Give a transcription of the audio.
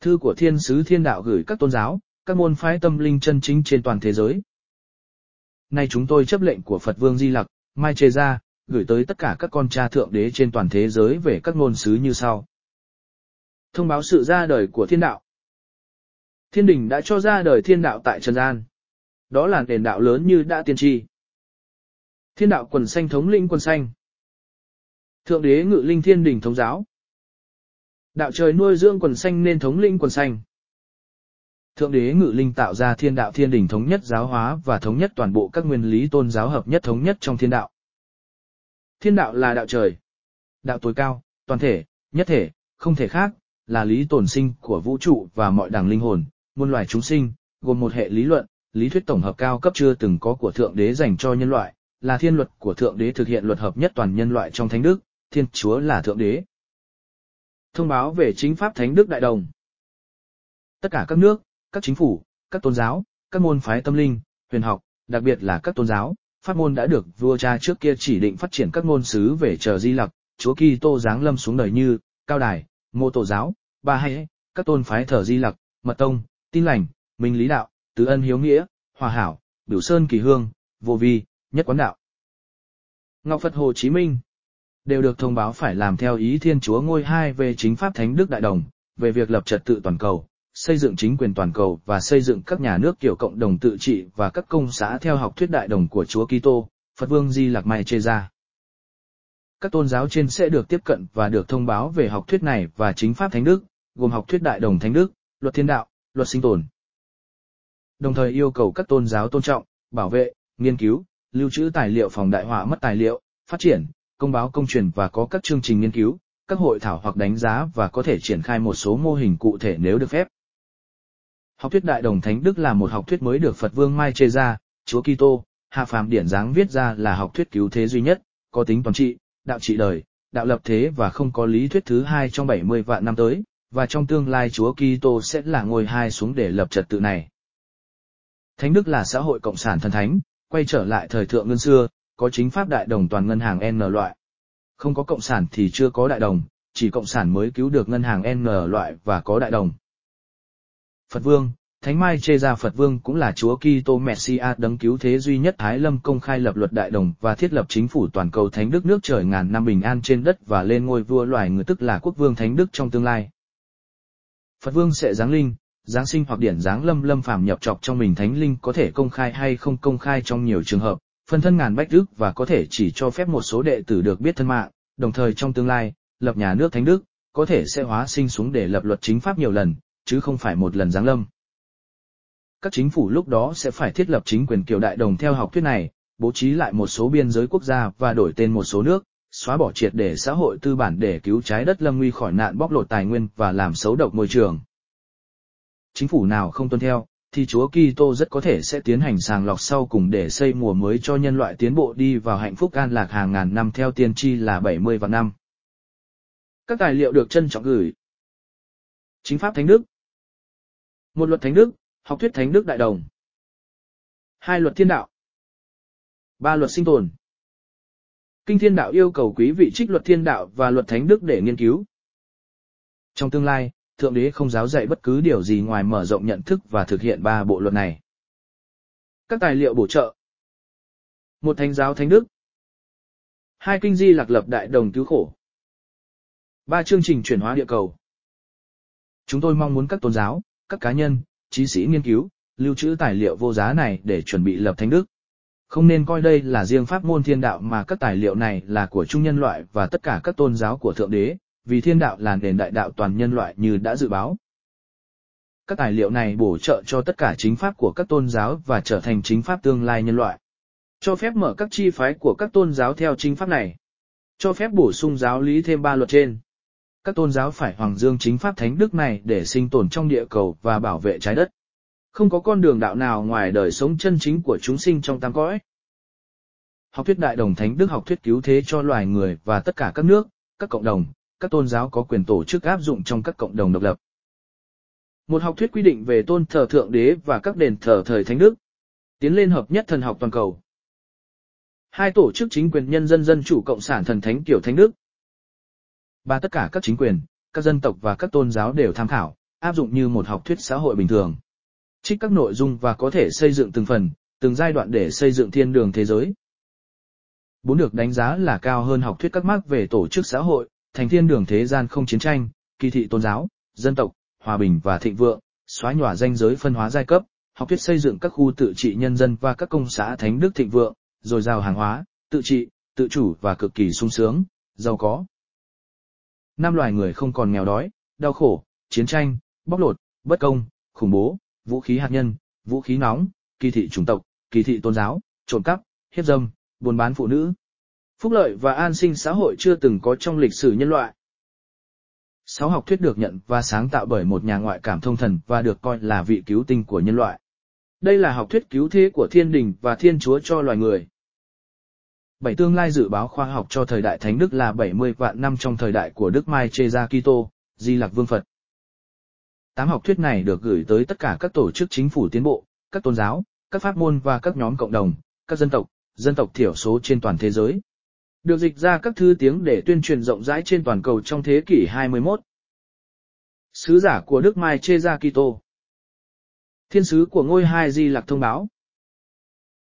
Thư của thiên sứ thiên đạo gửi các tôn giáo, các môn phái tâm linh chân chính trên toàn thế giới. Nay chúng tôi chấp lệnh của Phật Vương Di Lặc, Mai Chê Gia, gửi tới tất cả các con cha thượng đế trên toàn thế giới về các ngôn sứ như sau. Thông báo sự ra đời của thiên đạo. Thiên đình đã cho ra đời thiên đạo tại Trần Gian. Đó là nền đạo lớn như đã tiên tri. Thiên đạo quần xanh thống linh quần xanh. Thượng đế ngự linh thiên đình thống giáo. Đạo trời nuôi dưỡng quần xanh nên thống linh quần xanh. Thượng đế ngự linh tạo ra thiên đạo thiên đình thống nhất giáo hóa và thống nhất toàn bộ các nguyên lý tôn giáo hợp nhất thống nhất trong thiên đạo. Thiên đạo là đạo trời. Đạo tối cao, toàn thể, nhất thể, không thể khác, là lý tồn sinh của vũ trụ và mọi đảng linh hồn, muôn loài chúng sinh, gồm một hệ lý luận, lý thuyết tổng hợp cao cấp chưa từng có của Thượng Đế dành cho nhân loại, là thiên luật của Thượng Đế thực hiện luật hợp nhất toàn nhân loại trong Thánh Đức, Thiên Chúa là Thượng Đế. Thông báo về chính pháp Thánh Đức Đại Đồng Tất cả các nước, các chính phủ, các tôn giáo, các môn phái tâm linh, huyền học, đặc biệt là các tôn giáo, pháp môn đã được vua cha trước kia chỉ định phát triển các ngôn sứ về chờ di lặc, Chúa Kitô giáng lâm xuống đời như Cao Đài, Mô Tổ giáo, Ba Hay, các tôn phái thờ di lặc, Mật Tông, Tin lành, Minh Lý đạo, Tứ ân hiếu nghĩa, Hòa hảo, Biểu Sơn kỳ hương, Vô vi, Nhất quán đạo. Ngọc Phật Hồ Chí Minh đều được thông báo phải làm theo ý Thiên Chúa ngôi hai về chính pháp Thánh Đức Đại Đồng, về việc lập trật tự toàn cầu, xây dựng chính quyền toàn cầu và xây dựng các nhà nước kiểu cộng đồng tự trị và các công xã theo học thuyết đại đồng của Chúa Kitô, Phật Vương Di Lạc Mai Chê Gia. Các tôn giáo trên sẽ được tiếp cận và được thông báo về học thuyết này và chính pháp Thánh Đức, gồm học thuyết đại đồng Thánh Đức, luật thiên đạo, luật sinh tồn. Đồng thời yêu cầu các tôn giáo tôn trọng, bảo vệ, nghiên cứu, lưu trữ tài liệu phòng đại họa mất tài liệu, phát triển, công báo công truyền và có các chương trình nghiên cứu, các hội thảo hoặc đánh giá và có thể triển khai một số mô hình cụ thể nếu được phép. Học thuyết Đại Đồng Thánh Đức là một học thuyết mới được Phật Vương Mai chê ra, Chúa Kitô, Hạ Phàm Điển Giáng viết ra là học thuyết cứu thế duy nhất, có tính toàn trị, đạo trị đời, đạo lập thế và không có lý thuyết thứ hai trong 70 vạn năm tới, và trong tương lai Chúa Kitô sẽ là ngôi hai xuống để lập trật tự này. Thánh Đức là xã hội cộng sản thần thánh, quay trở lại thời thượng ngân xưa, có chính pháp đại đồng toàn ngân hàng N loại. Không có cộng sản thì chưa có đại đồng, chỉ cộng sản mới cứu được ngân hàng N loại và có đại đồng. Phật Vương, Thánh Mai chê ra Phật Vương cũng là Chúa Kitô Messiah đấng cứu thế duy nhất Thái Lâm công khai lập luật đại đồng và thiết lập chính phủ toàn cầu Thánh Đức nước trời ngàn năm bình an trên đất và lên ngôi vua loài người tức là quốc vương Thánh Đức trong tương lai. Phật Vương sẽ giáng linh, giáng sinh hoặc điển giáng lâm lâm phàm nhập trọc trong mình thánh linh có thể công khai hay không công khai trong nhiều trường hợp, phân thân ngàn bách đức và có thể chỉ cho phép một số đệ tử được biết thân mạng, đồng thời trong tương lai, lập nhà nước thánh đức, có thể sẽ hóa sinh xuống để lập luật chính pháp nhiều lần, chứ không phải một lần giáng lâm. Các chính phủ lúc đó sẽ phải thiết lập chính quyền kiểu đại đồng theo học thuyết này, bố trí lại một số biên giới quốc gia và đổi tên một số nước, xóa bỏ triệt để xã hội tư bản để cứu trái đất lâm nguy khỏi nạn bóc lột tài nguyên và làm xấu độc môi trường. Chính phủ nào không tuân theo, thì Chúa Kitô rất có thể sẽ tiến hành sàng lọc sau cùng để xây mùa mới cho nhân loại tiến bộ đi vào hạnh phúc an lạc hàng ngàn năm theo tiên tri là 70 vạn năm. Các tài liệu được trân trọng gửi. Chính pháp Thánh Đức một luật thánh đức, học thuyết thánh đức đại đồng. Hai luật thiên đạo. Ba luật sinh tồn. Kinh thiên đạo yêu cầu quý vị trích luật thiên đạo và luật thánh đức để nghiên cứu. Trong tương lai, Thượng Đế không giáo dạy bất cứ điều gì ngoài mở rộng nhận thức và thực hiện ba bộ luật này. Các tài liệu bổ trợ. Một thánh giáo thánh đức. Hai kinh di lạc lập đại đồng cứu khổ. Ba chương trình chuyển hóa địa cầu. Chúng tôi mong muốn các tôn giáo, các cá nhân, trí sĩ nghiên cứu, lưu trữ tài liệu vô giá này để chuẩn bị lập thánh đức. Không nên coi đây là riêng pháp môn thiên đạo mà các tài liệu này là của chung nhân loại và tất cả các tôn giáo của Thượng Đế, vì thiên đạo là nền đại đạo toàn nhân loại như đã dự báo. Các tài liệu này bổ trợ cho tất cả chính pháp của các tôn giáo và trở thành chính pháp tương lai nhân loại. Cho phép mở các chi phái của các tôn giáo theo chính pháp này. Cho phép bổ sung giáo lý thêm ba luật trên các tôn giáo phải hoàng dương chính pháp thánh đức này để sinh tồn trong địa cầu và bảo vệ trái đất. Không có con đường đạo nào ngoài đời sống chân chính của chúng sinh trong tam cõi. Học thuyết đại đồng thánh đức học thuyết cứu thế cho loài người và tất cả các nước, các cộng đồng, các tôn giáo có quyền tổ chức áp dụng trong các cộng đồng độc lập. Một học thuyết quy định về tôn thờ thượng đế và các đền thờ thời thánh đức. Tiến lên hợp nhất thần học toàn cầu. Hai tổ chức chính quyền nhân dân dân chủ cộng sản thần thánh kiểu thánh đức, Ba tất cả các chính quyền, các dân tộc và các tôn giáo đều tham khảo, áp dụng như một học thuyết xã hội bình thường. Trích các nội dung và có thể xây dựng từng phần, từng giai đoạn để xây dựng thiên đường thế giới. Bốn được đánh giá là cao hơn học thuyết các mác về tổ chức xã hội, thành thiên đường thế gian không chiến tranh, kỳ thị tôn giáo, dân tộc, hòa bình và thịnh vượng, xóa nhòa danh giới phân hóa giai cấp, học thuyết xây dựng các khu tự trị nhân dân và các công xã thánh đức thịnh vượng, rồi giàu hàng hóa, tự trị, tự chủ và cực kỳ sung sướng, giàu có. Năm loài người không còn nghèo đói, đau khổ, chiến tranh, bóc lột, bất công, khủng bố, vũ khí hạt nhân, vũ khí nóng, kỳ thị chủng tộc, kỳ thị tôn giáo, trộm cắp, hiếp dâm, buôn bán phụ nữ. Phúc lợi và an sinh xã hội chưa từng có trong lịch sử nhân loại. Sáu học thuyết được nhận và sáng tạo bởi một nhà ngoại cảm thông thần và được coi là vị cứu tinh của nhân loại. Đây là học thuyết cứu thế của thiên đình và thiên chúa cho loài người. Bảy tương lai dự báo khoa học cho thời đại Thánh Đức là 70 vạn năm trong thời đại của Đức Mai Chê Gia Kitô, Di Lạc Vương Phật. Tám học thuyết này được gửi tới tất cả các tổ chức chính phủ tiến bộ, các tôn giáo, các pháp môn và các nhóm cộng đồng, các dân tộc, dân tộc thiểu số trên toàn thế giới. Được dịch ra các thư tiếng để tuyên truyền rộng rãi trên toàn cầu trong thế kỷ 21. Sứ giả của Đức Mai Chê Gia Kitô Thiên sứ của ngôi hai Di Lạc thông báo,